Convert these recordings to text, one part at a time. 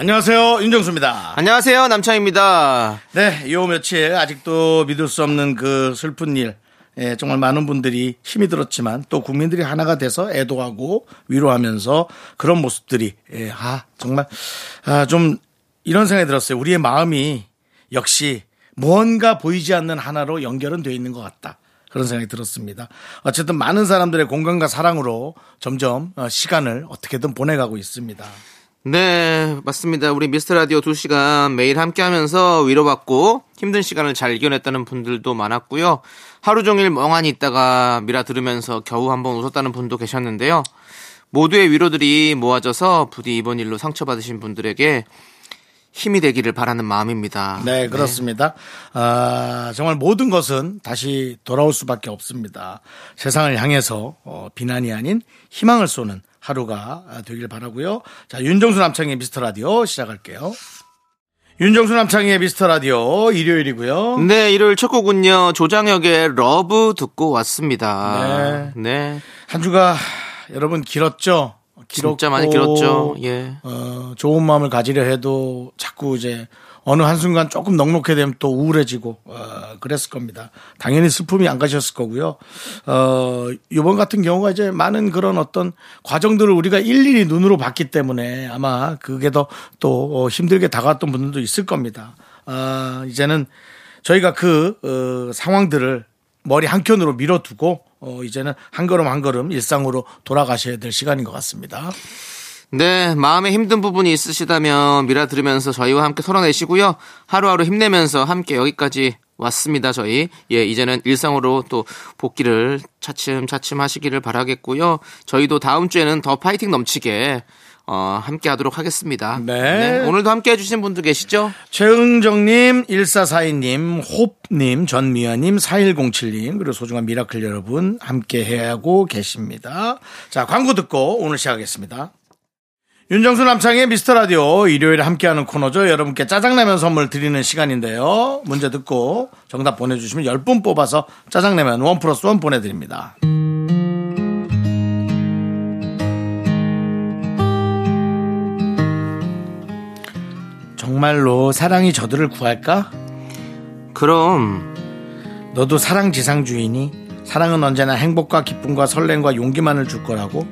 안녕하세요 윤정수입니다. 안녕하세요, 남창입니다. 네, 요 며칠 아직도 믿을 수 없는 그 슬픈 일. 예, 정말 많은 분들이 힘이 들었지만 또 국민들이 하나가 돼서 애도하고 위로하면서 그런 모습들이 예, 아 정말 아, 좀 이런 생각이 들었어요. 우리의 마음이 역시 무언가 보이지 않는 하나로 연결은 되어 있는 것 같다. 그런 생각이 들었습니다. 어쨌든 많은 사람들의 공감과 사랑으로 점점 어, 시간을 어떻게든 보내가고 있습니다. 네, 맞습니다. 우리 미스터 라디오 2시간 매일 함께 하면서 위로받고 힘든 시간을 잘 이겨냈다는 분들도 많았고요. 하루 종일 멍하니 있다가 미라 들으면서 겨우 한번 웃었다는 분도 계셨는데요. 모두의 위로들이 모아져서 부디 이번 일로 상처받으신 분들에게 힘이 되기를 바라는 마음입니다. 네, 그렇습니다. 아, 정말 모든 것은 다시 돌아올 수밖에 없습니다. 세상을 향해서 어, 비난이 아닌 희망을 쏘는 하루가 되길 바라고요. 자, 윤정수 남창희의 미스터 라디오 시작할게요. 윤정수 남창희의 미스터 라디오 일요일이고요. 네, 일요일 첫 곡은요. 조장혁의 Love 듣고 왔습니다. 네. 네. 한 주가 여러분 길었죠? 길었고, 진짜 많이 길었죠. 예. 어, 좋은 마음을 가지려 해도 자꾸 이제 어느 한순간 조금 넉넉해 되면 또 우울해지고 어, 그랬을 겁니다. 당연히 슬픔이 안 가셨을 거고요. 어, 이번 같은 경우가 이제 많은 그런 어떤 과정들을 우리가 일일이 눈으로 봤기 때문에 아마 그게 더 또 힘들게 다가왔던 분들도 있을 겁니다. 아, 이제는 저희가 그 어, 상황들을 머리 한켠으로 밀어두고 어, 이제는 한 걸음 한 걸음 일상으로 돌아가셔야 될 시간인 것 같습니다. 네, 마음에 힘든 부분이 있으시다면 미라 들으면서 저희와 함께 털어내시고요. 하루하루 힘내면서 함께 여기까지 왔습니다, 저희. 예, 이제는 일상으로 또 복귀를 차츰차츰 하시기를 바라겠고요. 저희도 다음 주에는 더 파이팅 넘치게 어, 함께 하도록 하겠습니다. 네. 오늘도 함께 해주신 분들 계시죠? 최응정님, 1442님, 홉님, 전미아님, 4107님, 그리고 소중한 미라클 여러분 함께 해하고 계십니다. 자, 광고 듣고 오늘 시작하겠습니다. 윤정수 남창의 미스터 라디오 일요일에 함께하는 코너죠. 여러분께 짜장라면 선물 드리는 시간인데요. 문제 듣고 정답 보내주시면 10분 뽑아서 짜장라면 원 플러스 원 보내드립니다. 정말로 사랑이 저들을 구할까? 그럼 너도 사랑 지상주의니? 사랑은 언제나 행복과 기쁨과 설렘과 용기만을 줄 거라고?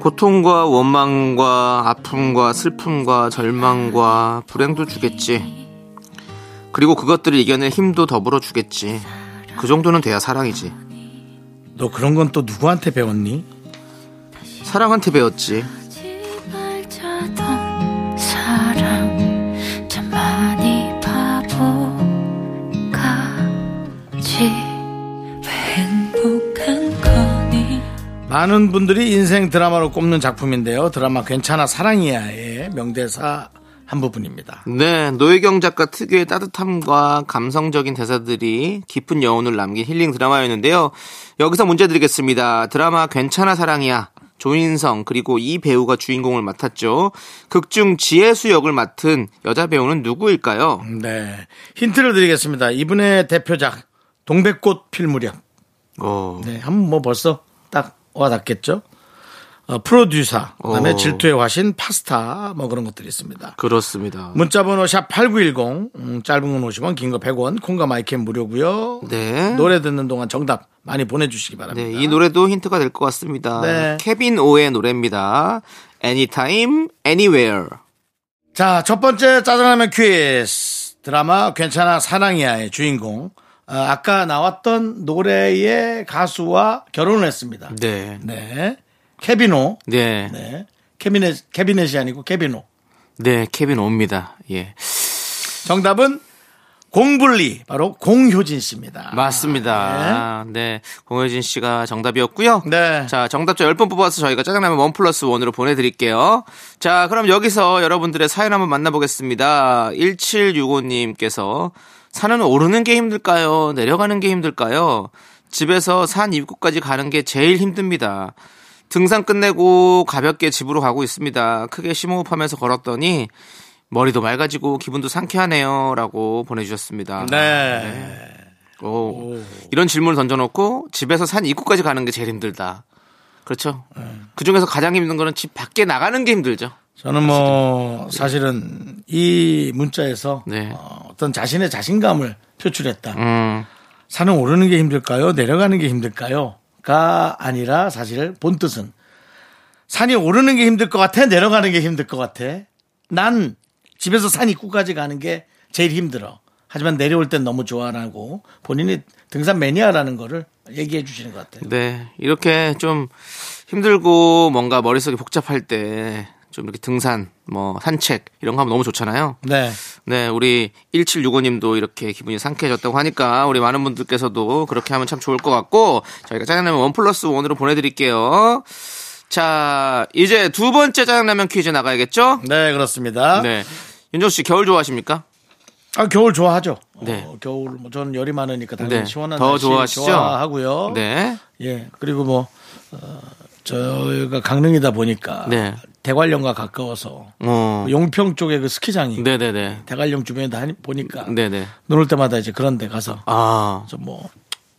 고통과 원망과 아픔과 슬픔과 절망과 불행도 주겠지. 그리고 그것들을 이겨낼 힘도 더불어 주겠지. 그 정도는 돼야 사랑이지. 너 그런 건 또 누구한테 배웠니? 사랑한테 배웠지. 많은 분들이 인생 드라마로 꼽는 작품인데요. 드라마 괜찮아 사랑이야의 명대사 한 부분입니다. 네, 노혜경 작가 특유의 따뜻함과 감성적인 대사들이 깊은 여운을 남긴 힐링 드라마였는데요. 여기서 문제 드리겠습니다. 드라마 괜찮아 사랑이야. 조인성 그리고 이 배우가 주인공을 맡았죠. 극중 지혜수 역을 맡은 여자 배우는 누구일까요? 네. 힌트를 드리겠습니다. 이분의 대표작 동백꽃 필 무렵. 어, 네, 한번 뭐 벌써 딱 와닿겠죠? 어, 프로듀서, 그다음에 어. 질투의 화신, 파스타 뭐 그런 것들이 있습니다. 그렇습니다. 문자번호 샵 8910, 음, 짧은 건 50원, 긴 거 100원, 콩과 마이크는 무료고요. 네. 노래 듣는 동안 정답 많이 보내주시기 바랍니다. 네, 이 노래도 힌트가 될 것 같습니다. 네. 케빈 오의 노래입니다. Anytime, Anywhere. 자, 첫 번째 짜장라면 퀴즈. 드라마 괜찮아 사랑이야의 주인공. 아, 까 나왔던 노래의 가수와 결혼을 했습니다. 네. 네. 케비노. 네. 네. 케비넷, 케비넷이 아니고 케비노. 네, 케빈 오입니다. 예. 정답은 공불리 바로 공효진 씨입니다. 맞습니다. 네. 공효진 씨가 정답이었고요. 네. 자, 정답자 10분 뽑아서 저희가 짜장라면 원 플러스 원으로 보내드릴게요. 자, 그럼 여기서 여러분들의 사연 한번 만나보겠습니다. 1765님께서 산은 오르는 게 힘들까요? 내려가는 게 힘들까요? 집에서 산 입구까지 가는 게 제일 힘듭니다. 등산 끝내고 가볍게 집으로 가고 있습니다. 크게 심호흡하면서 걸었더니 머리도 맑아지고 기분도 상쾌하네요. 라고 보내주셨습니다. 네. 오, 이런 질문을 던져놓고 집에서 산 입구까지 가는 게 제일 힘들다. 그렇죠. 그 중에서 가장 힘든 거는 집 밖에 나가는 게 힘들죠. 저는 뭐 사실은 이 문자에서 네. 어, 어떤 자신의 자신감을 표출했다. 음, 산을 오르는 게 힘들까요? 내려가는 게 힘들까요? 가 아니라 사실 본 뜻은 산이 오르는 게 힘들 것 같아? 내려가는 게 힘들 것 같아? 난 집에서 산 입구까지 가는 게 제일 힘들어. 하지만 내려올 땐 너무 좋아라고 본인이 등산 매니아라는 거를 얘기해 주시는 것 같아요. 네. 이렇게 좀 힘들고 뭔가 머릿속이 복잡할 때 좀 이렇게 등산, 뭐 산책 이런 거 하면 너무 좋잖아요. 네. 네, 우리 1765님도 이렇게 기분이 상쾌해졌다고 하니까 우리 많은 분들께서도 그렇게 하면 참 좋을 것 같고 저희가 짜장라면 원 플러스 원으로 보내드릴게요. 자, 이제 두 번째 짜장라면 퀴즈 나가야겠죠? 네, 그렇습니다. 네. 윤정 씨 겨울 좋아하십니까? 아, 겨울 좋아하죠. 네. 어, 겨울, 뭐 저는 열이 많으니까 당연히 네. 시원한 더 날씨 좋아하시죠? 좋아하고요. 네. 예. 그리고 뭐, 어, 저희가 강릉이다 보니까 네. 대관령과 가까워서 어. 용평 쪽에 그 스키장이 네네네. 대관령 주변에 다 보니까 네네. 눈올 때마다 이제 그런 데 가서 아. 좀뭐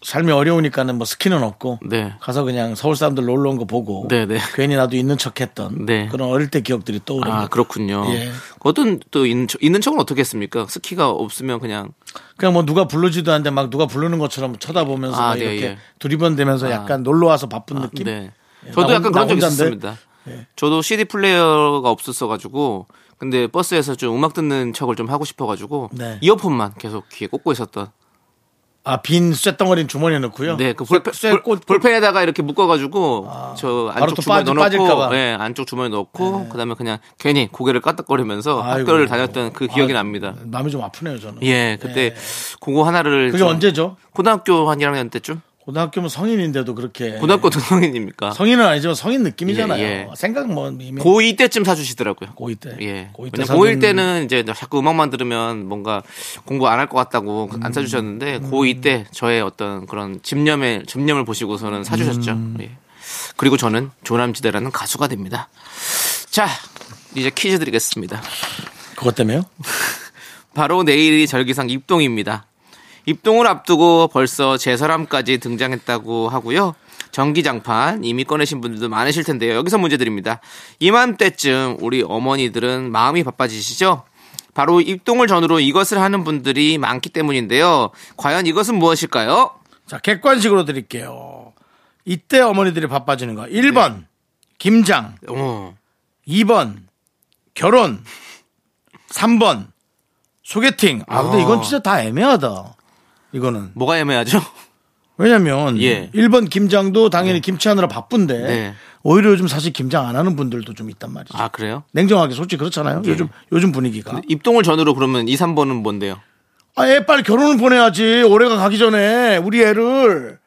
삶이 어려우니까는 뭐 스키는 없고 네. 가서 그냥 서울 사람들 놀러 온 거 보고 네 네. 괜히 나도 있는 척 했던 네. 그런 어릴 때 기억들이 떠오릅니다. 아, 그렇군요. 예. 어떤 또 있는, 척- 있는 척은 어떻게 했습니까? 스키가 없으면 그냥 그냥 뭐 누가 부르지도 않는데 막 누가 부르는 것처럼 쳐다보면서 아, 막 네, 이렇게 예. 두리번대면서 약간 놀러 와서 바쁜 아, 느낌. 네. 예, 저도 나 약간 혼- 그런 나 적? 있었습니다. 저도 CD 플레이어가 없었어가지고 근데 버스에서 좀 음악 듣는 척을 좀 하고 싶어가지고 네. 이어폰만 계속 귀에 꽂고 있었던. 아, 빈 쇳덩어리는 주머니에 넣고요. 네, 그 볼펜, 쇠 볼- 꽂, 볼펜에다가 이렇게 묶어가지고 저 바로 안쪽 또 주머니 넣어놓고, 빠질까봐. 네, 안쪽 주머니 넣고 그다음에 그냥 괜히 고개를 까딱거리면서 아이고. 학교를 다녔던 그 기억이 아, 납니다. 마음이 좀 아프네요, 저는. 예, 그때 그거 하나를 그게 좀 언제죠? 고등학교 한 1학년 때쯤 고등학교면 성인인데도 그렇게. 고등학교 등록인입니까? 성인은 아니지만 성인 느낌이잖아요. 예, 예. 생각 뭐 이미 고2 때쯤 사주시더라고요. 고2 때. 예. 고2 때 왜냐면 고1 사준- 때는 이제 자꾸 음악만 들으면 뭔가 공부 안 할 것 같다고 음. 안 사주셨는데 고2 때 저의 어떤 그런 집념의 집념을 보시고서는 사주셨죠. 음. 예. 그리고 저는 조남지대라는 가수가 됩니다. 자, 이제 퀴즈 드리겠습니다. 그것 때문에요? 바로 내일이 절기상 입동입니다. 입동을 앞두고 벌써 제설함까지 등장했다고 하고요. 전기장판 이미 꺼내신 분들도 많으실 텐데요. 여기서 문제 드립니다. 이맘때쯤 우리 어머니들은 마음이 바빠지시죠? 바로 입동을 전후로 이것을 하는 분들이 많기 때문인데요. 과연 이것은 무엇일까요? 자, 객관식으로 드릴게요. 이때 어머니들이 바빠지는 거. 1번, 김장. 어, 2번, 결혼. 3번, 소개팅. 아, 근데 어. 이건 진짜 다 애매하다. 이거는. 뭐가 애매하죠? 왜냐면 예. 1번 김장도 당연히 김치하느라 바쁜데 네. 오히려 요즘 사실 김장 안 하는 분들도 좀 있단 말이죠. 아, 그래요? 냉정하게 솔직히 그렇잖아요. 요즘 요즘 분위기가. 입동을 전후로 그러면 2, 3번은 뭔데요? 아, 애 빨리 결혼을 보내야지. 올해가 가기 전에 우리 애를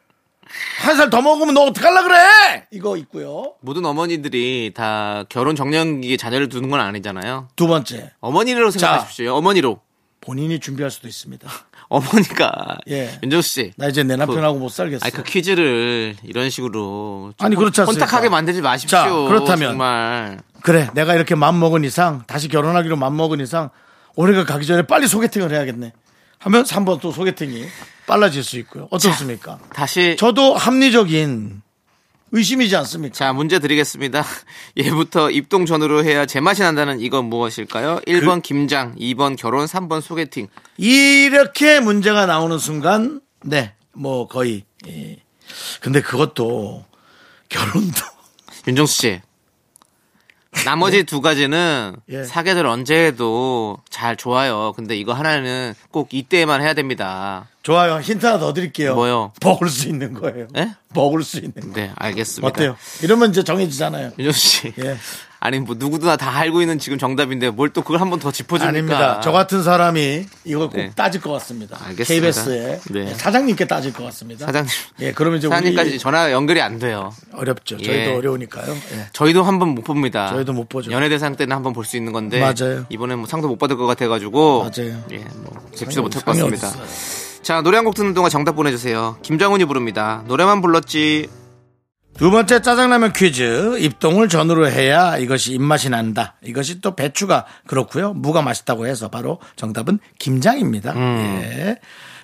한 살 더 먹으면 너 어떡할라 그래? 이거 있고요. 모든 어머니들이 다 결혼 정년기에 자녀를 두는 건 아니잖아요. 두 번째 어머니로 생각하십시오. 어머니로. 본인이 준비할 수도 있습니다. 어머니가 예. 윤정수 씨. 나 이제 내 남편하고 못 살겠어. 아니 그 퀴즈를 이런 식으로 좀 아니, 그렇지 않습니까? 혼탁하게 만들지 마십시오. 자, 그렇다면. 정말 그래, 내가 이렇게 맘 먹은 이상 다시 결혼하기로 맘 먹은 이상 올해가 가기 전에 빨리 소개팅을 해야겠네. 하면 3번 또 소개팅이 빨라질 수 있고요. 어떻습니까? 다시 저도 합리적인 의심이지 않습니까? 자 문제 드리겠습니다. 예부터 입동 전후로 해야 제맛이 난다는 이건 무엇일까요? 1번 김장, 2번 결혼, 3번 소개팅. 이렇게 문제가 나오는 순간, 네, 뭐 거의. 예. 근데 그것도 결혼도 윤정수 씨. 나머지 두 가지는 예. 사계절 언제 해도 잘 좋아요. 근데 이거 하나는 꼭 이때만 해야 됩니다. 좋아요. 힌트 하나 더 드릴게요. 뭐요? 먹을 수 있는 거예요. 예? 먹을 수 있는 거. 네, 알겠습니다. 어때요? 이러면 이제 정해지잖아요. 윤정수 씨. 예. 아니 뭐 누구나 다 알고 있는 지금 정답인데 뭘 또 그걸 한 번 더 짚어줍니까? 아닙니다. 저 같은 사람이 이거 꼭 네. 따질 것 같습니다. 알겠습니다. KBS에 네. 사장님께 따질 것 같습니다. 사장님. 예, 그러면 이제 사장님까지 우리 전화 연결이 안 돼요. 어렵죠. 저희도 예. 어려우니까요. 예. 저희도 한 번 못 봅니다. 저희도 못 보죠. 연예대상 때는 한 번 볼 수 있는 건데 맞아요. 이번에 뭐 상도 못 받을 것 같아가지고 맞아요. 예, 뭐 뵙지도 못할 것 같습니다. 어딨어요. 자 노래 한 곡 듣는 동안 정답 보내주세요. 김정훈이 부릅니다. 노래만 불렀지. 두 번째 짜장라면 퀴즈. 입동을 전으로 해야 이것이 입맛이 난다. 이것이 또 배추가 그렇고요. 무가 맛있다고 해서 바로 정답은 김장입니다. 음. 예.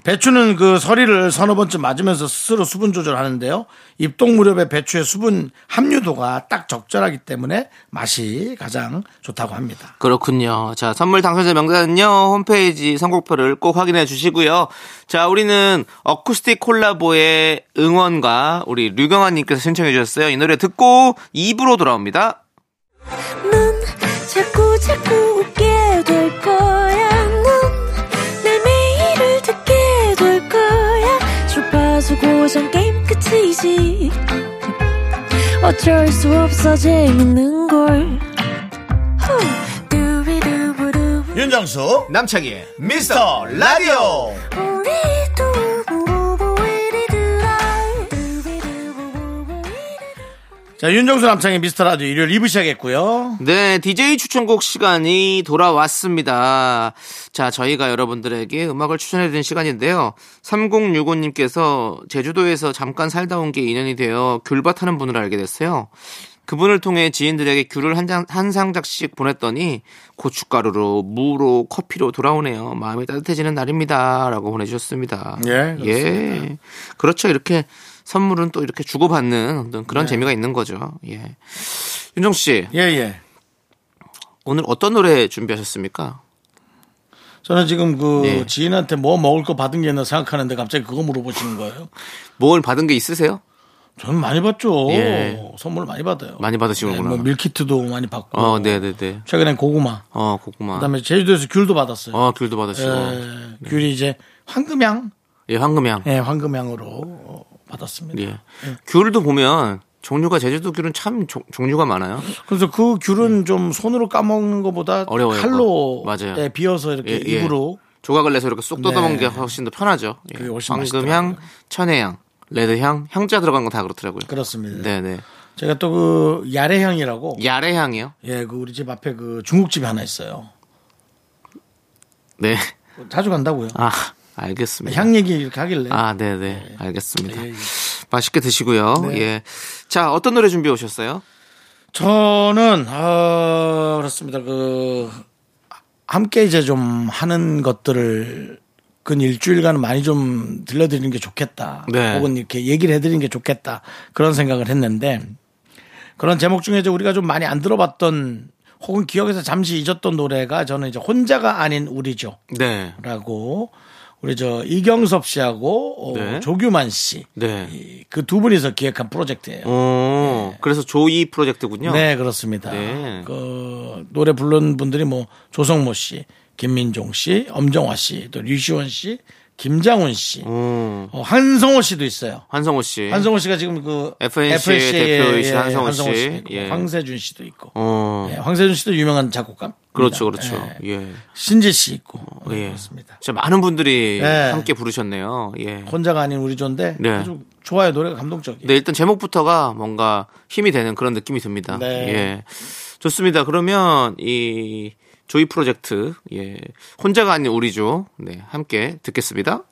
배추는 그 서리를 서너 번쯤 맞으면서 스스로 수분 조절하는데요. 입동 무렵에 배추의 수분 함유도가 딱 적절하기 때문에 맛이 가장 좋다고 합니다. 그렇군요. 자, 선물 당첨자 명단은요, 홈페이지 선곡표를 꼭 확인해 주시고요. 자, 우리는 어쿠스틱 콜라보의 응원과 우리 류경아님께서 신청해 주셨어요. 이 노래 듣고 2부로 돌아옵니다. 넌 자꾸 자꾸 웃게 될 거야. 주파수 고정 게임 끝이지. 어쩔 수 없어 재밌는 걸. 후. 두비두부두. 윤정수 남창희의 미스터 라디오 자 윤정수 남창의 미스터 라디오 일요일 2부 시작했고요. 네, DJ 추천곡 시간이 돌아왔습니다. 자, 저희가 여러분들에게 음악을 추천해드린 시간인데요. 3065님께서 제주도에서 잠깐 살다 온 게 인연이 되어 귤밭 하는 분을 알게 됐어요. 그분을 통해 지인들에게 귤을 한, 장, 한 상작씩 보냈더니 고춧가루로, 무로, 커피로 돌아오네요. 마음이 따뜻해지는 날입니다. 라고 보내주셨습니다. 예, 그렇습니다. 예. 그렇죠. 이렇게 선물은 또 이렇게 주고받는 어떤 네. 그런 재미가 있는 거죠. 예. 윤정 씨. 예, 예. 오늘 어떤 노래 준비하셨습니까? 저는 지금 그 예. 지인한테 뭐 먹을 거 받은 게 있나 생각하는데 갑자기 그거 물어보시는 거예요? 뭘 받은 게 있으세요? 저는 많이 받죠. 예. 선물 많이 받아요. 많이 받으시는구나. 네, 뭐 밀키트도 많이 받고. 어, 네네네. 최근엔 고구마. 어, 고구마. 그다음에 제주도에서 귤도 받았어요. 어, 귤도 받으시고. 예, 귤이 이제 황금향, 예, 황금향. 예, 황금향으로 어, 받았습니다. 예. 귤도 보면 종류가 제주도 귤은 참 종, 종류가 많아요. 그래서 그 귤은 좀 손으로 까먹는 것보다 음. 어려워요, 칼로. 맞아요. 예, 비어서 이렇게 예, 예. 입으로 조각을 내서 이렇게 쏙 네. 뜯어먹는 게 훨씬 더 편하죠. 예. 황금향. 천혜향, 레드향, 향자 들어간 거다 그렇더라고요. 그렇습니다. 네네. 제가 또 그 야래향이라고 야래향이요? 예, 그 우리 집 앞에 그 중국집이 하나 있어요. 네. 자주 간다고요. 아, 알겠습니다. 향 얘기 이렇게 하길래. 아, 네네. 알겠습니다. 예, 예. 맛있게 드시고요. 네. 예. 자, 어떤 노래 준비해 오셨어요? 저는 어, 그렇습니다. 그 함께 이제 좀 하는 것들을 근 일주일간 많이 좀 들려드리는 게 좋겠다. 네. 혹은 이렇게 얘기를 해드리는 게 좋겠다. 그런 생각을 했는데 그런 제목 중에 우리가 좀 많이 안 들어봤던 혹은 기억에서 잠시 잊었던 노래가 저는 이제 혼자가 아닌 우리죠. 네. 라고 우리 저 이경섭 씨하고 어, 네. 조규만 씨. 네. 그두 분이서 기획한 프로젝트예요. 오, 그래서 조이 프로젝트군요. 네, 그렇습니다. 네. 그 노래 부른 분들이 뭐 조성모 씨, 김민종 씨, 엄정화 씨, 또 류시원 씨, 김장훈 씨, 오, 어, 한성호 씨도 있어요. 한성호 씨. 한성호 씨가 지금 그 FNC 의 대표이신 한성호 씨. 있고 예. 황세준 씨도 있고. 어, 예, 황세준 씨도 유명한 작곡가. 그렇죠, 그렇죠. 예. 예. 신지 씨 있고. 네, 예. 그렇습니다. 진짜 많은 분들이 네. 함께 부르셨네요. 예. 혼자가 아닌 우리 조인데 네. 아주 좋아요 노래가 감동적이에요. 네, 일단 제목부터가 뭔가 힘이 되는 그런 느낌이 듭니다. 네. 예. 좋습니다. 그러면 이 조이 프로젝트, 예. 혼자가 아닌 우리죠. 네, 함께 듣겠습니다.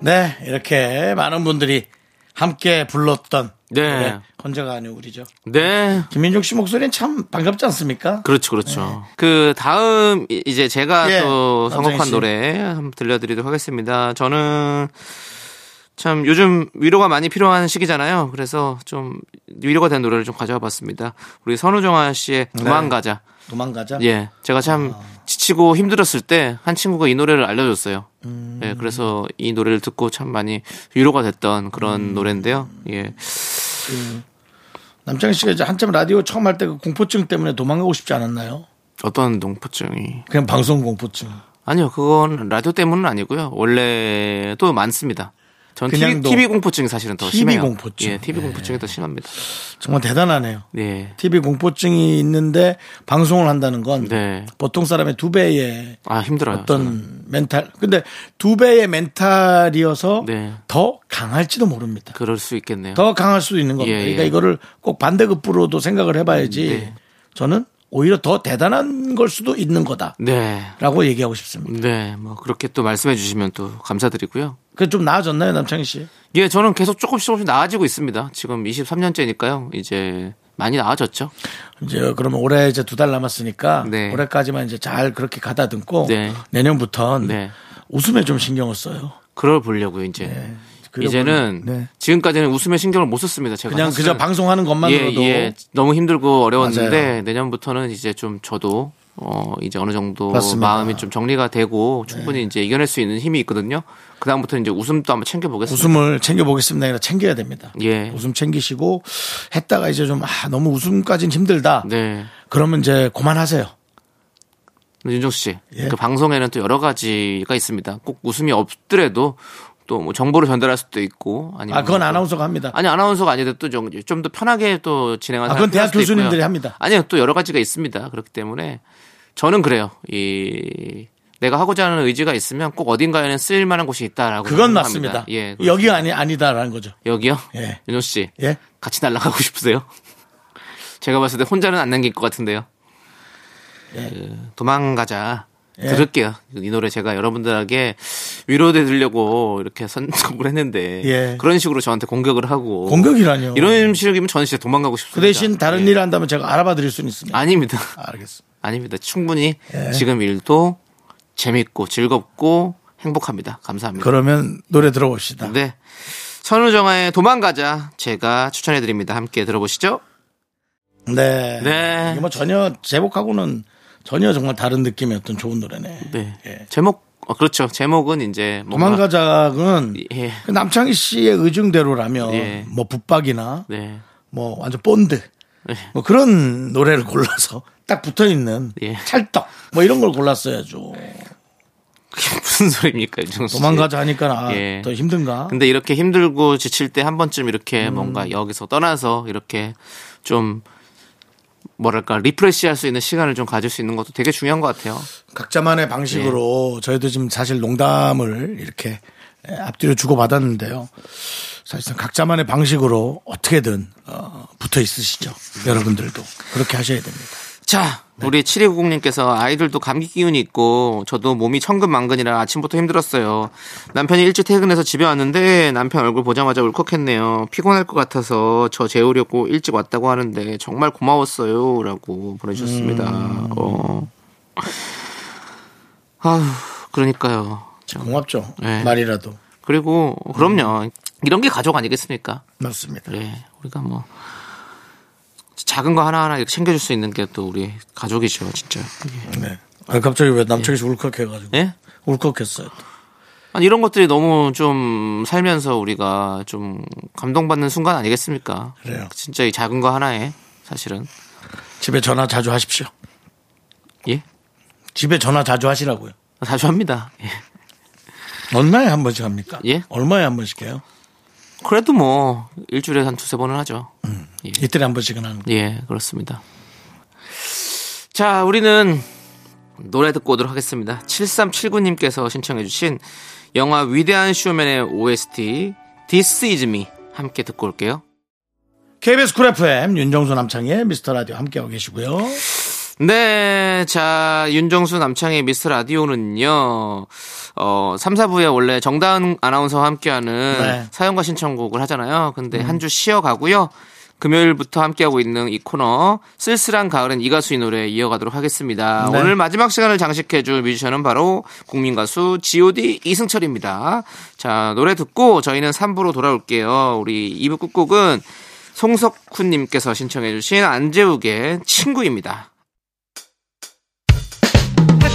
네, 이렇게 많은 분들이 함께 불렀던 네. 혼자가 아닌 우리죠. 네. 김민종 씨 목소리는 참 반갑지 않습니까? 그렇죠, 그렇죠. 그 다음 이- 이제 제가 네. 예, 또 선곡한 씨. 노래 한번 들려드리도록 하겠습니다. 저는 참 요즘 위로가 많이 필요한 시기잖아요. 그래서 좀 위로가 된 노래를 좀 가져와 봤습니다. 우리 선우정아 씨의 네. 도망가자. 도망가자. 예, 제가 참 아. 지치고 힘들었을 때 한 친구가 이 노래를 알려줬어요. 음. 예, 그래서 이 노래를 듣고 참 많이 위로가 됐던 음. 그런 노래인데요. 예, 남창희 씨가 이제 한참 라디오 처음 할 때 그 공포증 때문에 도망가고 싶지 않았나요? 어떤 농포증이 그냥 방송 공포증. 아니요, 그건 라디오 때문은 아니고요. 원래 또 많습니다. 전 TV, 그냥도 TV 공포증이 사실은 더 TV 심해요. 공포증. 예, TV 네. 공포증이 더 심합니다. 정말 대단하네요. 네. TV 공포증이 있는데 방송을 한다는 건 네. 보통 사람의 두 배의 아, 힘들어요. 어떤 멘탈. 근데 두 배의 멘탈이어서 네. 더 강할지도 모릅니다. 그럴 수 있겠네요. 더 강할 수도 있는 겁니다. 예, 그러니까 예. 이거를 꼭 반대급부로도 생각을 해봐야지. 네. 저는 오히려 더 대단한 걸 수도 있는 거다라고 네. 얘기하고 싶습니다. 네. 뭐 그렇게 또 말씀해 주시면 또 감사드리고요. 그좀 나아졌나요, 남창희 씨? 예, 저는 계속 조금씩 조금씩 나아지고 있습니다. 지금 23년째니까요. 이제 많이 나아졌죠. 이제 그러면 올해 이제 두 달 남았으니까 네. 올해까지만 이제 잘 그렇게 가다듬고 네. 내년부터는 네. 웃음에 좀 신경을 써요. 그럴 보려고요, 이제. 네. 이제는 네. 지금까지는 웃음에 신경을 못 썼습니다. 제가 그냥. 그저 방송하는 것만으로도 예, 예. 너무 힘들고 어려웠는데 맞아요. 내년부터는 이제 좀 저도 어 이제 어느 정도 맞습니다. 네. 마음이 좀 정리가 되고 충분히 이제 이겨낼 수 있는 힘이 있거든요. 그다음부터 이제 웃음도 한번 챙겨 보겠습니다. 웃음을 챙겨보겠습니다. 아니라 챙겨야 됩니다. 예. 웃음 챙기시고 했다가 이제 좀 아, 너무 웃음까지는 힘들다. 네. 그러면 이제 그만하세요. 윤정수 씨. 예. 그 방송에는 또 여러 가지가 있습니다. 꼭 웃음이 없더라도 또뭐 정보를 전달할 수도 있고 아니면 아, 그건 또- 아나운서가 합니다. 아니 아나운서가 아니더라도 좀더 편하게 또 진행하는 아, 그건 대학 교수님들이 있고요. 합니다. 아니요 또 여러 가지가 있습니다. 그렇기 때문에 저는 그래요. 이 내가 하고자 하는 의지가 있으면 꼭 어딘가에는 쓰일 만한 곳이 있다라고 그건 생각합니다. 맞습니다. 예, 여기가 아니, 아니다라는 거죠. 여기요? 예. 윤호 씨 예. 같이 날아가고 싶으세요? 제가 봤을 때 혼자는 안 남길 것 같은데요. 예. 그 도망가자. 들을게요. 이 노래 제가 여러분들에게 위로해 드리려고 이렇게 선곡을 했는데 예. 그런 식으로 저한테 공격을 하고 공격이라뇨. 이런 식이면 저는 진짜 도망가고 싶습니다. 그 대신 다른 예. 일을 한다면 제가 알아봐 드릴 수는 있습니다. 아닙니다. 알겠습니다. 아닙니다. 충분히 예. 지금 일도 재밌고 즐겁고 행복합니다. 감사합니다. 그러면 노래 들어봅시다. 네. 선우정아의 도망가자 제가 추천해 드립니다. 함께 들어보시죠. 네. 네. 이게 뭐 전혀 제목하고는 전혀 정말 다른 느낌의 어떤 좋은 노래네. 네. 예. 제목 어, 그렇죠. 제목은 이제 도망가자는 예. 그 남창희 씨의 의중대로라면 예. 뭐 붙박이나 네. 뭐 완전 본드 뭐 그런 노래를 골라서 딱 붙어 있는 예. 찰떡 뭐 이런 걸 골랐어야죠. 무슨 소리입니까, 윤정수 씨? 도망가자 하니까 아, 예. 더 힘든가? 근데 이렇게 힘들고 지칠 때 한 번쯤 이렇게 음. 뭔가 여기서 떠나서 이렇게 좀 뭐랄까 refresh 할 수 있는 시간을 좀 가질 수 있는 것도 되게 중요한 것 같아요. 각자만의 방식으로 예. 저희도 지금 사실 농담을 이렇게 에, 앞뒤로 주고 받았는데요. 사실상 각자만의 방식으로 어떻게든 어, 붙어 있으시죠. 여러분들도 그렇게 하셔야 됩니다. 자, 네. 우리 7290님께서 아이들도 감기 기운이 있고 저도 몸이 천근만근이라 아침부터 힘들었어요. 남편이 일찍 퇴근해서 집에 왔는데 남편 얼굴 보자마자 울컥했네요. 피곤할 것 같아서 저 재우려고 일찍 왔다고 하는데 정말 고마웠어요. 라고 보내주셨습니다. 음. 어. 아휴, 그러니까요. 참. 고맙죠. 네. 말이라도 그리고 그럼요. 이런 게 가족 아니겠습니까? 맞습니다. 네, 우리가 뭐 작은 거 하나하나 이렇게 챙겨줄 수 있는 게 또 우리 가족이죠, 진짜. 네. 아, 갑자기 왜 남창희 씨 울컥해가지고 예? 울컥했어요. 아니, 이런 것들이 너무 좀 살면서 우리가 좀 감동받는 순간 아니겠습니까? 그래요. 진짜 이 작은 거 하나에 사실은 집에 전화 자주 하십시오. 예 집에 전화 자주 하시라고요. 자주 합니다. 예. 얼마에 한 번씩 합니까? 예? 얼마에 한 번씩 해요? 그래도 뭐 일주일에 한 두세 번은 하죠. 예. 이틀에 한 번씩은 하는 거. 예, 그렇습니다. 자, 우리는 노래 듣고 오도록 하겠습니다. 7379님께서 신청해주신 영화 위대한 쇼맨의 OST This Is Me 함께 듣고 올게요. KBS 쿨 FM 윤정수 남창희의 미스터 라디오 함께하고 계시고요. 네, 자, 윤정수 남창희의 미스터 라디오는요, 어, 3, 4부에 원래 정다은 아나운서와 함께하는 네. 사연과 신청곡을 하잖아요. 근데 한주 쉬어가고요. 금요일부터 함께하고 있는 이 코너, 쓸쓸한 가을엔 이 가수의 노래 이어가도록 하겠습니다. 네. 오늘 마지막 시간을 장식해줄 뮤지션은 바로 국민가수 GOD 이승철입니다. 자, 노래 듣고 저희는 3부로 돌아올게요. 우리 2부 끝곡은 송석훈님께서 신청해주신 안재욱의 친구입니다.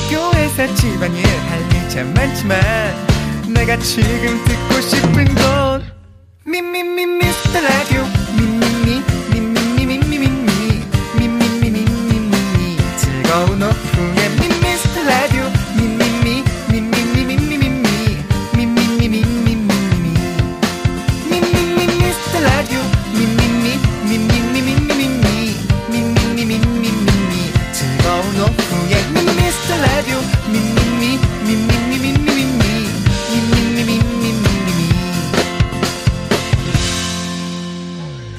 학교에서 집안일 할 일 참 많지만 내가 지금 듣고 싶은 건 미미미 미스터 라디오 미미미 미미미 미미미 미미미 미미미 즐거운 오후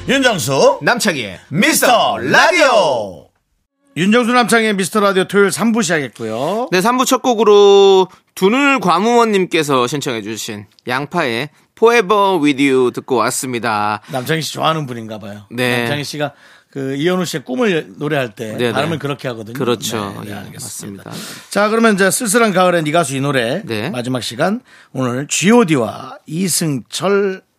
윤정수 남창희의 미스터 라디오 윤정수 남창의 미스터 라디오 토요일 3부 시작했고요. 네, 3부 첫 곡으로 두늘 과무원님께서 신청해주신 양파의 Forever With You 듣고 왔습니다. 남창희 씨 좋아하는 분인가 봐요. 네. 남창희 씨가 그 이현우 씨의 꿈을 노래할 때 네, 발음을 네. 그렇게 하거든요. 그렇죠. 네, 네, 예, 알겠습니다. 맞습니다. 자, 그러면 이제 쓸쓸한 가을엔 이 가수 이 노래 네. 마지막 시간 오늘 G.O.D와 이승철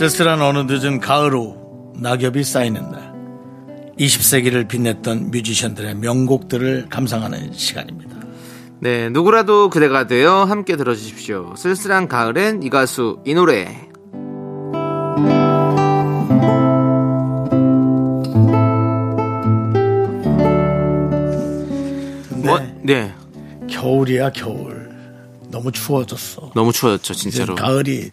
쓸쓸한 어느 늦은 가을 후 낙엽이 쌓이는 날 20세기를 빛냈던 뮤지션들의 명곡들을 감상하는 시간입니다. 네, 누구라도 그대가 되어 함께 들어주십시오. 쓸쓸한 가을엔 이 가수, 이 노래. 근데 뭐, 네, 겨울이야 겨울 너무 추워졌어. 너무 추워졌죠, 진짜로. 가을이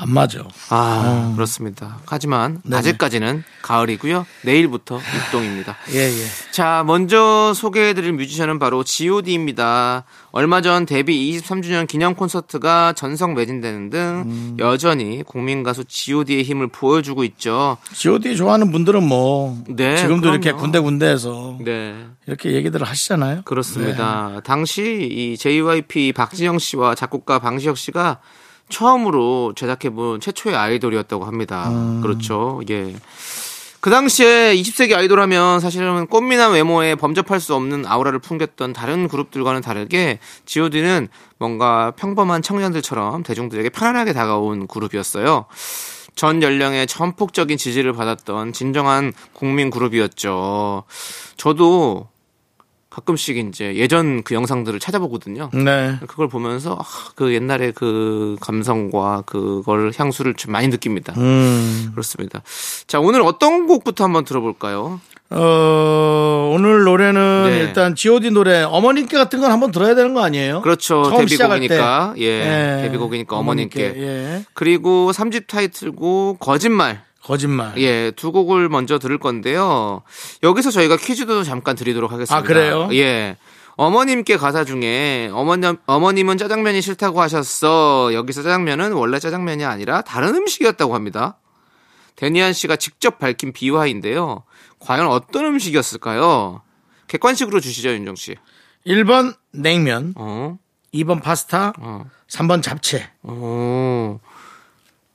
안 맞아. 아, 그렇습니다. 하지만 네네. 아직까지는 가을이고요. 내일부터 입동입니다. 예 예. 자, 먼저 소개해드릴 뮤지션은 바로 G.O.D입니다. 얼마 전 데뷔 23주년 기념 콘서트가 전성 매진되는 등 음. 여전히 국민 가수 G.O.D의 힘을 보여주고 있죠. G.O.D 좋아하는 분들은 뭐 네, 지금도 이렇게 그럼요. 군데군데에서 네. 이렇게 얘기들을 하시잖아요. 그렇습니다. 당시 이 JYP 박지영 씨와 작곡가 방시혁 씨가 처음으로 제작해본 최초의 아이돌이었다고 합니다. 그렇죠. 예. 그 당시에 20세기 아이돌 하면 사실은 꽃미남 외모에 범접할 수 없는 아우라를 풍겼던 다른 그룹들과는 다르게 G.O.D는 뭔가 평범한 청년들처럼 대중들에게 편안하게 다가온 그룹이었어요. 전 연령의 전폭적인 지지를 받았던 진정한 국민 그룹이었죠. 저도 가끔씩 이제 예전 그 영상들을 찾아보거든요. 네. 그걸 보면서 아, 그 옛날의 그 감성과 그걸 향수를 좀 많이 느낍니다. 음. 그렇습니다. 자, 오늘 어떤 곡부터 한번 들어볼까요? 어, 오늘 노래는 네. 일단 G.O.D 노래 어머님께 같은 건 한번 들어야 되는 거 아니에요? 그렇죠. 처음 데뷔곡이니까. 때. 예. 데뷔곡이니까 어머님께. 예. 그리고 3집 타이틀곡 거짓말. 거짓말. 예, 두 곡을 먼저 들을 건데요. 여기서 저희가 퀴즈도 잠깐 드리도록 하겠습니다. 아, 그래요? 예. 어머님께 가사 중에 어머님, 어머님은 짜장면이 싫다고 하셨어. 여기서 짜장면은 원래 짜장면이 아니라 다른 음식이었다고 합니다. 데니안 씨가 직접 밝힌 비화인데요. 과연 어떤 음식이었을까요? 객관식으로 주시죠, 윤정 씨. 1번 냉면, 어, 2번 파스타, 어, 3번 잡채. 어.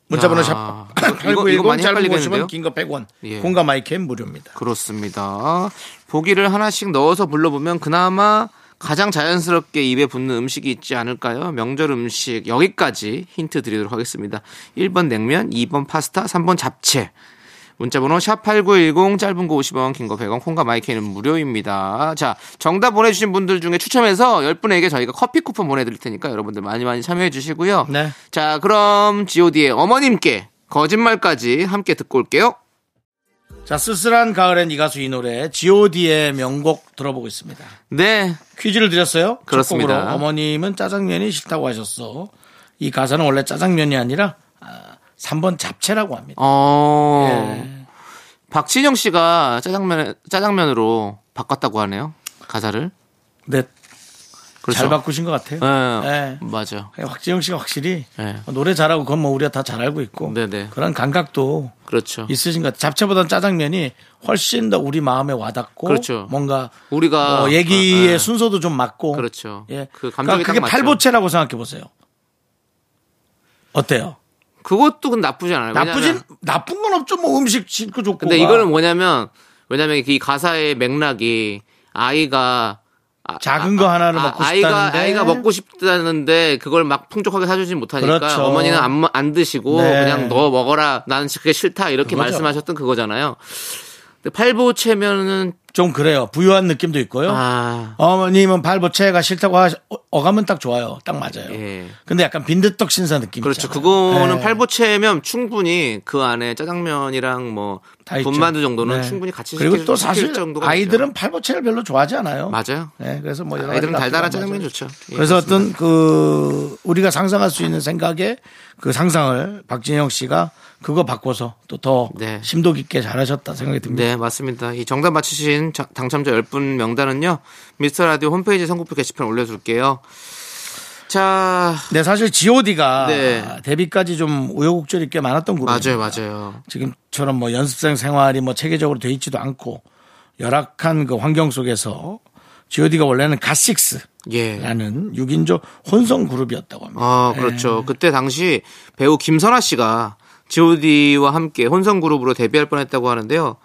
문자번호 야, 샵 이거- 이거- 이거 8910 많이 짧은 헷갈리겠는데요? 50원 긴거 100원 예. 공감 마이캠 무료입니다. 그렇습니다. 보기를 하나씩 넣어서 불러보면 그나마 가장 자연스럽게 입에 붙는 음식이 있지 않을까요? 명절 음식 여기까지 힌트 드리도록 하겠습니다. 1번 냉면, 2번 파스타, 3번 잡채. 문자번호 샵8910 짧은 거 50원 긴 거 100원 콩과 마이크는 무료입니다. 자 정답 보내주신 분들 중에 추첨해서 10분에게 저희가 커피 쿠폰 보내드릴 테니까 여러분들 많이 많이 참여해 주시고요. 네. 자 그럼 god의 어머님께 거짓말까지 함께 듣고 올게요. 자, 쓸쓸한 가을엔 이 가수 이 노래 G.O.D의 명곡 들어보고 있습니다. 네 퀴즈를 드렸어요. 첫 그렇습니다. 어머님은 짜장면이 싫다고 하셨어. 이 가사는 원래 짜장면이 아니라 아, 3번 잡채라고 합니다. 어. 예. 박진영 씨가 짜장면 짜장면으로 바꿨다고 하네요. 가사를. 네, 그렇죠. 잘 바꾸신 것 같아요. 예. 네. 맞아. 확지영 씨가 확실히 네. 노래 잘하고 그건 뭐 우리가 다 잘 알고 있고 네네. 그런 감각도 그렇죠. 있으신 것 같아요. 잡채보다는 짜장면이 훨씬 더 우리 마음에 와닿고 그렇죠. 뭔가 우리가 뭐 얘기의 어, 예. 순서도 좀 맞고 그렇죠. 예. 그 감정이 그러니까 그게. 팔보채라고 생각해 보세요. 어때요? 그것도 근데 나쁘지 않아요. 나쁘진 나쁜 건 없죠. 뭐 음식 싣고 좋고. 근데 이거는 뭐냐면 왜냐면 이 가사의 맥락이 아이가 아- 작은 거 하나를 먹고 아이가 싶다는데. 아이가 먹고 싶다는데 그걸 막 풍족하게 사주진 못하니까 그렇죠. 어머니는 안, 먹- 안 드시고 네. 그냥 너 먹어라 나는 그게 싫다 이렇게 그거죠. 말씀하셨던 그거잖아요. 팔보채면은 좀 그래요. 부유한 느낌도 있고요. 아 어머님은 발보채가 싫다고 하, 어가면 딱 좋아요. 딱 맞아요. 예. 근데 약간 빈대떡 신사 느낌. 그렇죠. 있잖아요. 그거는 네. 팔보채면 충분히 그 안에 짜장면이랑 뭐. 분만두 정도는 네. 충분히 같이 그리고 시킬- 또 사실 정도가 아이들은. 팔보채를 별로 좋아하지 않아요. 맞아요. 네, 그래서 뭐 아이들은 달달한 짜장면. 좋죠. 예, 그래서. 어떤 그 우리가 상상할 수 있는 생각에 그 상상을 박진영 씨가 그거 바꿔서 또더 네. 심도 깊게 잘하셨다 생각이 듭니다. 네, 맞습니다. 이 정답 맞히신 자- 당첨자 10분 명단은요. 미스터 라디오 홈페이지 선곡표 게시판 올려둘게요. 자, 네, 사실 G.O.D가 네. 데뷔까지 좀 우여곡절이 꽤 많았던 그룹입니다. 맞아요, 맞아요. 지금처럼 뭐 연습생 생활이 뭐 체계적으로 돼 있지도 않고 열악한 그 환경 속에서 G.O.D가 원래는 가식스라는 예. 6인조 혼성 그룹이었다고 합니다. 아, 그렇죠. 그때 당시 배우 김선아 씨가 G.O.D와 함께 혼성 그룹으로 데뷔할 뻔했다고 하는데요.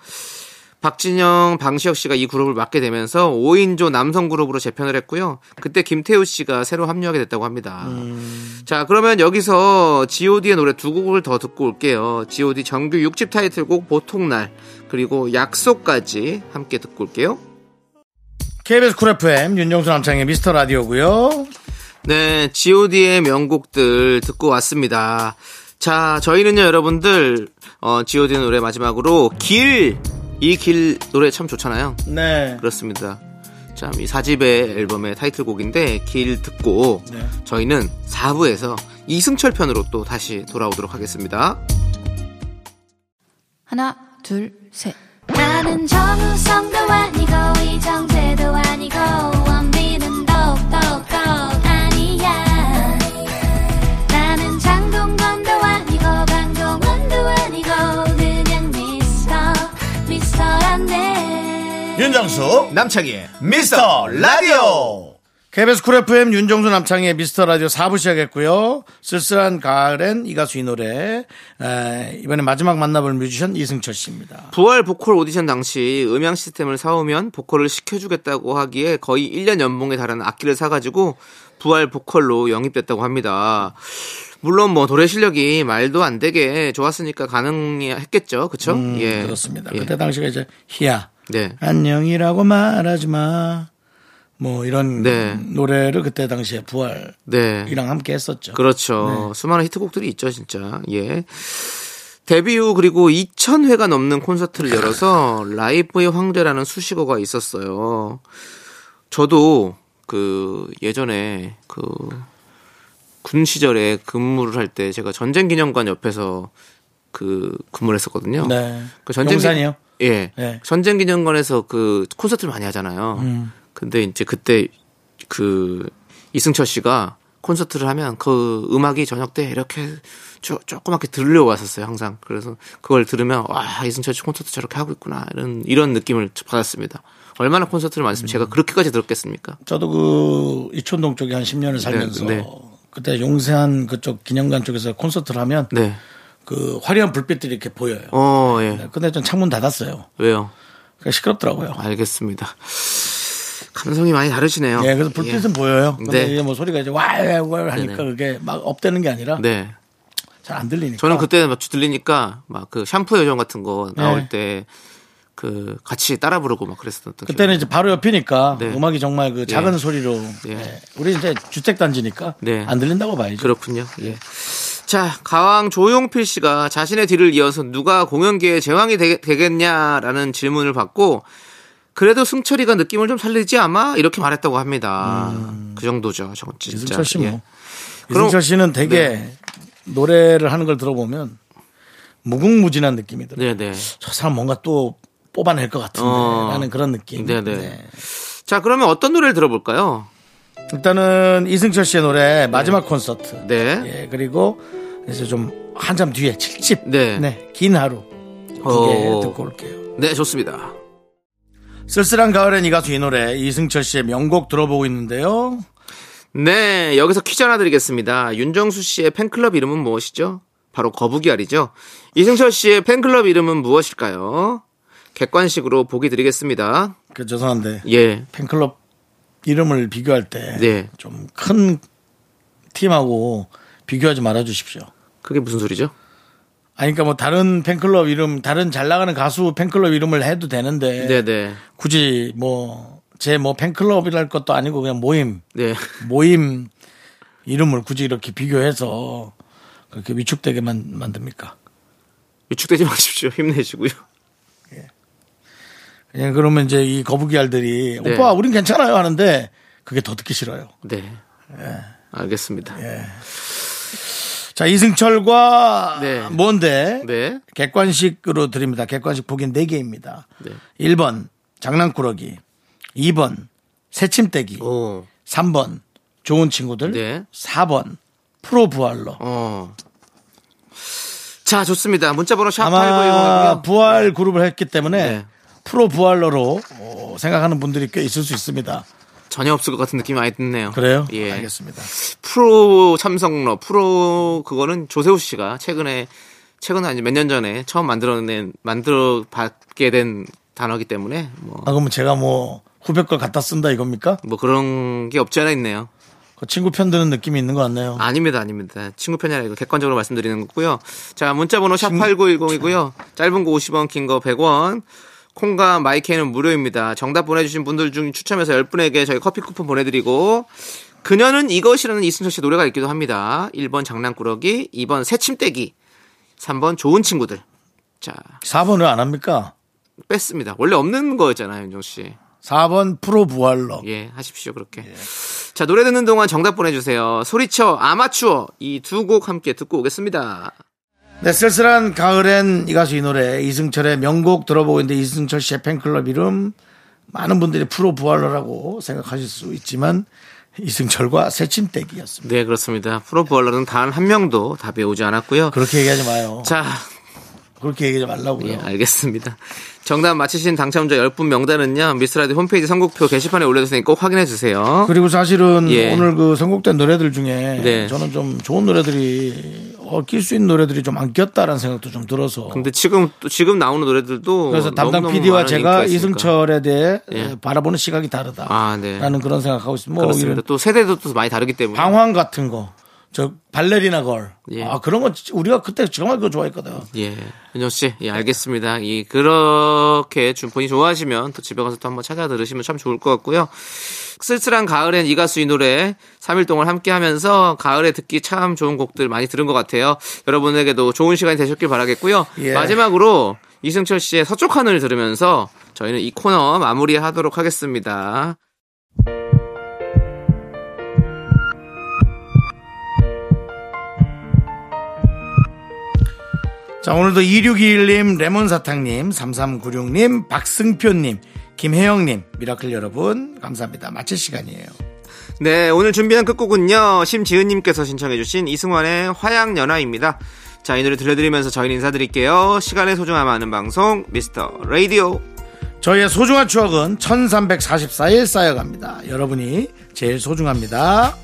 박진영, 방시혁 씨가 이 그룹을 맡게 되면서 5인조 남성 그룹으로 재편을 했고요. 그때 김태우 씨가 새로 합류하게 됐다고 합니다. 자, 그러면 여기서 G.O.D의 노래 두 곡을 더 듣고 올게요. G.O.D 정규 6집 타이틀곡 보통날 그리고 약속까지 함께 듣고 올게요. KBS 쿨 FM 윤정수 남창의 미스터 라디오고요. 네, G.O.D의 명곡들 듣고 왔습니다. 자, 저희는요, 여러분들, 어, G.O.D 노래 마지막으로 길! 이 길 노래 참 좋잖아요. 네. 그렇습니다. 자, 이 4집의 앨범의 타이틀곡인데, 길 듣고, 네. 저희는 4부에서 이승철 편으로 또 다시 돌아오도록 하겠습니다. 하나, 둘, 셋. 나는 정우성도 아니고 이정재도 아니고 윤정수 남창희의 미스터 라디오 KBS 쿨 FM 윤정수 남창희의 미스터 라디오 4부 시작했고요. 쓸쓸한 가을엔 이 가수 이 노래 에, 이번에 마지막 만나볼 뮤지션 이승철 씨입니다. 부활 보컬 오디션 당시 음향 시스템을 사오면 보컬을 시켜주겠다고 하기에 거의 1년 연봉에 달하는 악기를 사가지고 부활 보컬로 영입됐다고 합니다. 물론 뭐 노래 실력이 말도 안 되게 좋았으니까 가능했겠죠, 그쵸? 예. 음, 그렇습니다. 예. 그때 당시가 이제 희야 네. 안녕이라고 말하지 마. 뭐 이런 네. 노래를 그때 당시에 부활이랑 네. 함께 했었죠. 그렇죠. 수많은 히트곡들이 있죠, 진짜. 예. 데뷔 후 그리고 2,000회가 넘는 콘서트를 열어서 라이브의 황제라는 수식어가 있었어요. 저도 그 예전에 그 군 시절에 근무를 할 때 제가 전쟁 기념관 옆에서 그 근무를 했었거든요. 네. 그 전쟁 용산이요? 예. 네. 전쟁 기념관에서 그 콘서트를 많이 하잖아요. 음. 근데 이제 그때 그 이승철 씨가 콘서트를 하면 그 음악이 저녁 때 이렇게 쪼, 조그맣게 들려왔었어요, 항상. 그래서 그걸 들으면 와, 이승철 씨 콘서트 저렇게 하고 있구나. 이런 이런 느낌을 받았습니다. 얼마나 콘서트를 많이 했으면 제가 그렇게까지 들었겠습니까? 저도 그 이촌동 쪽에 한 10년을 살면서 네. 그때 용산 그쪽 기념관 쪽에서 콘서트를 하면 네. 그 화려한 불빛들이 이렇게 보여요. 어, 예. 근데 전 창문 닫았어요. 왜요? 그러니까 시끄럽더라고요. 알겠습니다. 감성이 많이 다르시네요. 예, 그래서 불빛은 예. 보여요. 근데 네. 이게 뭐 소리가 이제 와와와 하니까 네네. 그게 막 업되는 게 아니라 네. 잘 안 들리니까. 저는 그때 막 들리니까 막 그 샴푸 요정 같은 거 나올 네. 때그 같이 따라 부르고 막 그랬었던 그때는 이제 바로 옆이니까 네. 음악이 정말 그 작은 예. 소리로 예. 예. 우리 이제 주택 단지니까 네. 안 들린다고 봐야죠. 그렇군요. 예. 자, 가왕 조용필 씨가 자신의 뒤를 이어서 누가 공연계의 제왕이 되, 겠냐라는 질문을 받고 그래도 승철이가 느낌을 좀 살리지 아마 이렇게 말했다고 합니다. 그 정도죠. 저 진짜. 음. 이승철 씨 뭐. 예. 그럼- 이승철 씨는 되게 네. 노래를 하는 걸 들어보면 무궁무진한 느낌이더라고요. 네, 네. 저 사람 뭔가 또 뽑아낼 것 같은데 어. 라는 그런 느낌. 네네. 자, 그러면 어떤 노래를 들어볼까요? 일단은 이승철 씨의 노래 마지막 콘서트. 네. 예, 그리고 이제 좀 한참 뒤에 7집. 네. 긴 하루. 두개 어. 듣고 올게요. 네, 좋습니다. 쓸쓸한 가을엔 이 가수 이 노래 이승철 씨의 명곡 들어보고 있는데요. 네, 여기서 퀴즈 하나 드리겠습니다. 윤정수 씨의 팬클럽 이름은 무엇이죠? 바로 거북이알이죠. 이승철 씨의 팬클럽 이름은 무엇일까요? 객관식으로 보기 드리겠습니다. 그 죄송한데 예. 팬클럽 이름을 비교할 때 네. 좀큰 팀하고 비교하지 말아 주십시오. 그게 무슨 소리죠? 아니 그러니까 뭐 다른 팬클럽 이름 다른 잘 나가는 가수 팬클럽 이름을 해도 되는데 네네. 굳이 뭐 제뭐 팬클럽이랄 것도 아니고 그냥 모임 네. 모임 이름을 굳이 이렇게 비교해서 그렇게 위축되게만 만듭니까? 위축되지 마십시오. 힘내시고요. 그냥 그러면 이제 이 거북이 알들이 네. 오빠 우린 괜찮아요 하는데 그게 더 듣기 싫어요. 네. 알겠습니다. 자 이승철과 네. 뭔데 네. 객관식으로 드립니다. 객관식 보기는 4개입니다. 네. 1번 장난꾸러기 2번 새침대기 오. 3번 좋은 친구들 네. 4번 프로 부활러 어. 자, 좋습니다. 문자번호 아마 샵8910이고요. 부활 그룹을 했기 때문에 네. 프로 부활러로 어, 생각하는 분들이 꽤 있을 수 있습니다. 전혀 없을 것 같은 느낌이 많이 드네요. 그래요? 예. 알겠습니다. 프로 참석러, 프로 그거는 조세호 씨가 최근에 최근에 아니 몇년 전에 처음 만들어낸 만들어 받게 된 단어기 때문에 뭐, 아, 그러면 제가 뭐 후배 걸 갖다 쓴다 이겁니까? 뭐 그런 게 없지 않아 있네요. 그 친구 편 드는 느낌이 있는 것 같네요. 아닙니다, 아닙니다. 친구 편이 아니고 객관적으로 말씀드리는 거고요. 자, 문자번호 샵 8910이고요. 짧은 거 50원, 긴 거 100원. 콩과 마이케이는 무료입니다. 정답 보내주신 분들 중 추첨해서 10분에게 저희 커피 쿠폰 보내드리고 그녀는 이것이라는 이승철 씨 노래가 있기도 합니다. 1번 장난꾸러기, 2번 새침대기, 3번 좋은 친구들. 자, 4번 왜안 합니까? 뺐습니다. 원래 없는 거였잖아요, 윤정 씨. 4번 프로 부활러. 예, 하십시오, 그렇게. 자, 노래 듣는 동안 정답 보내주세요. 소리쳐, 아마추어. 이 두 곡 함께 듣고 오겠습니다. 네, 쓸쓸한 가을엔 이 가수 이 노래 이승철의 명곡 들어보고 있는데 이승철 씨의 팬클럽 이름 많은 분들이 프로 부활러라고 생각하실 수 있지만 이승철과 새침대기였습니다. 네, 그렇습니다. 프로 부활러는 단 한 명도 답이 오지 않았고요. 그렇게 얘기하지 마요. 자, 그렇게 얘기하지 말라고요. 예, 알겠습니다. 정답 맞히신 당첨자 10분 명단은요, 미스라디 홈페이지 선곡표 게시판에 올려주시니 꼭 확인해 주세요. 그리고 사실은 예. 오늘 그 선곡된 노래들 중에 네. 저는 좀 좋은 노래들이 어, 낄 수 있는 노래들이 좀 안 꼈다라는 생각도 좀 들어서 근데 지금, 또 지금 나오는 노래들도. 그래서 담당 PD와 제가. 이승철에 대해 예. 바라보는 시각이 다르다라는 아, 네. 그런 생각하고 있습니다. 뭐 그렇습니다. 또 세대도 또 많이 다르기 때문에. 방황 같은 거, 저 발레리나 걸, 예. 아 그런 거 진짜 우리가 그때 정말 그거 좋아했거든. 예, 윤정 씨, 예, 알겠습니다. 이 그렇게 좀 본인 좋아하시면 또 집에 가서 또 한번 찾아 들으시면 참 좋을 것 같고요. 쓸쓸한 가을엔 이 가수 이 노래 3일 동안 함께 하면서 가을에 듣기 참 좋은 곡들 많이 들은 것 같아요. 여러분에게도 좋은 시간이 되셨길 바라겠고요. 예. 마지막으로 이승철 씨의 서쪽 하늘 들으면서 저희는 이 코너 마무리하도록 하겠습니다. 자 오늘도 2621님, 레몬사탕님, 3396님, 박승표님, 김혜영님, 미라클 여러분 감사합니다. 마칠 시간이에요. 네, 오늘 준비한 끝곡은요. 심지은님께서 신청해주신 이승환의 화양연화입니다. 자, 이 노래 들려드리면서 저희는 인사드릴게요. 시간의 소중함 아는 방송, 미스터 라디오. 저희의 소중한 추억은 1344일 쌓여갑니다. 여러분이 제일 소중합니다.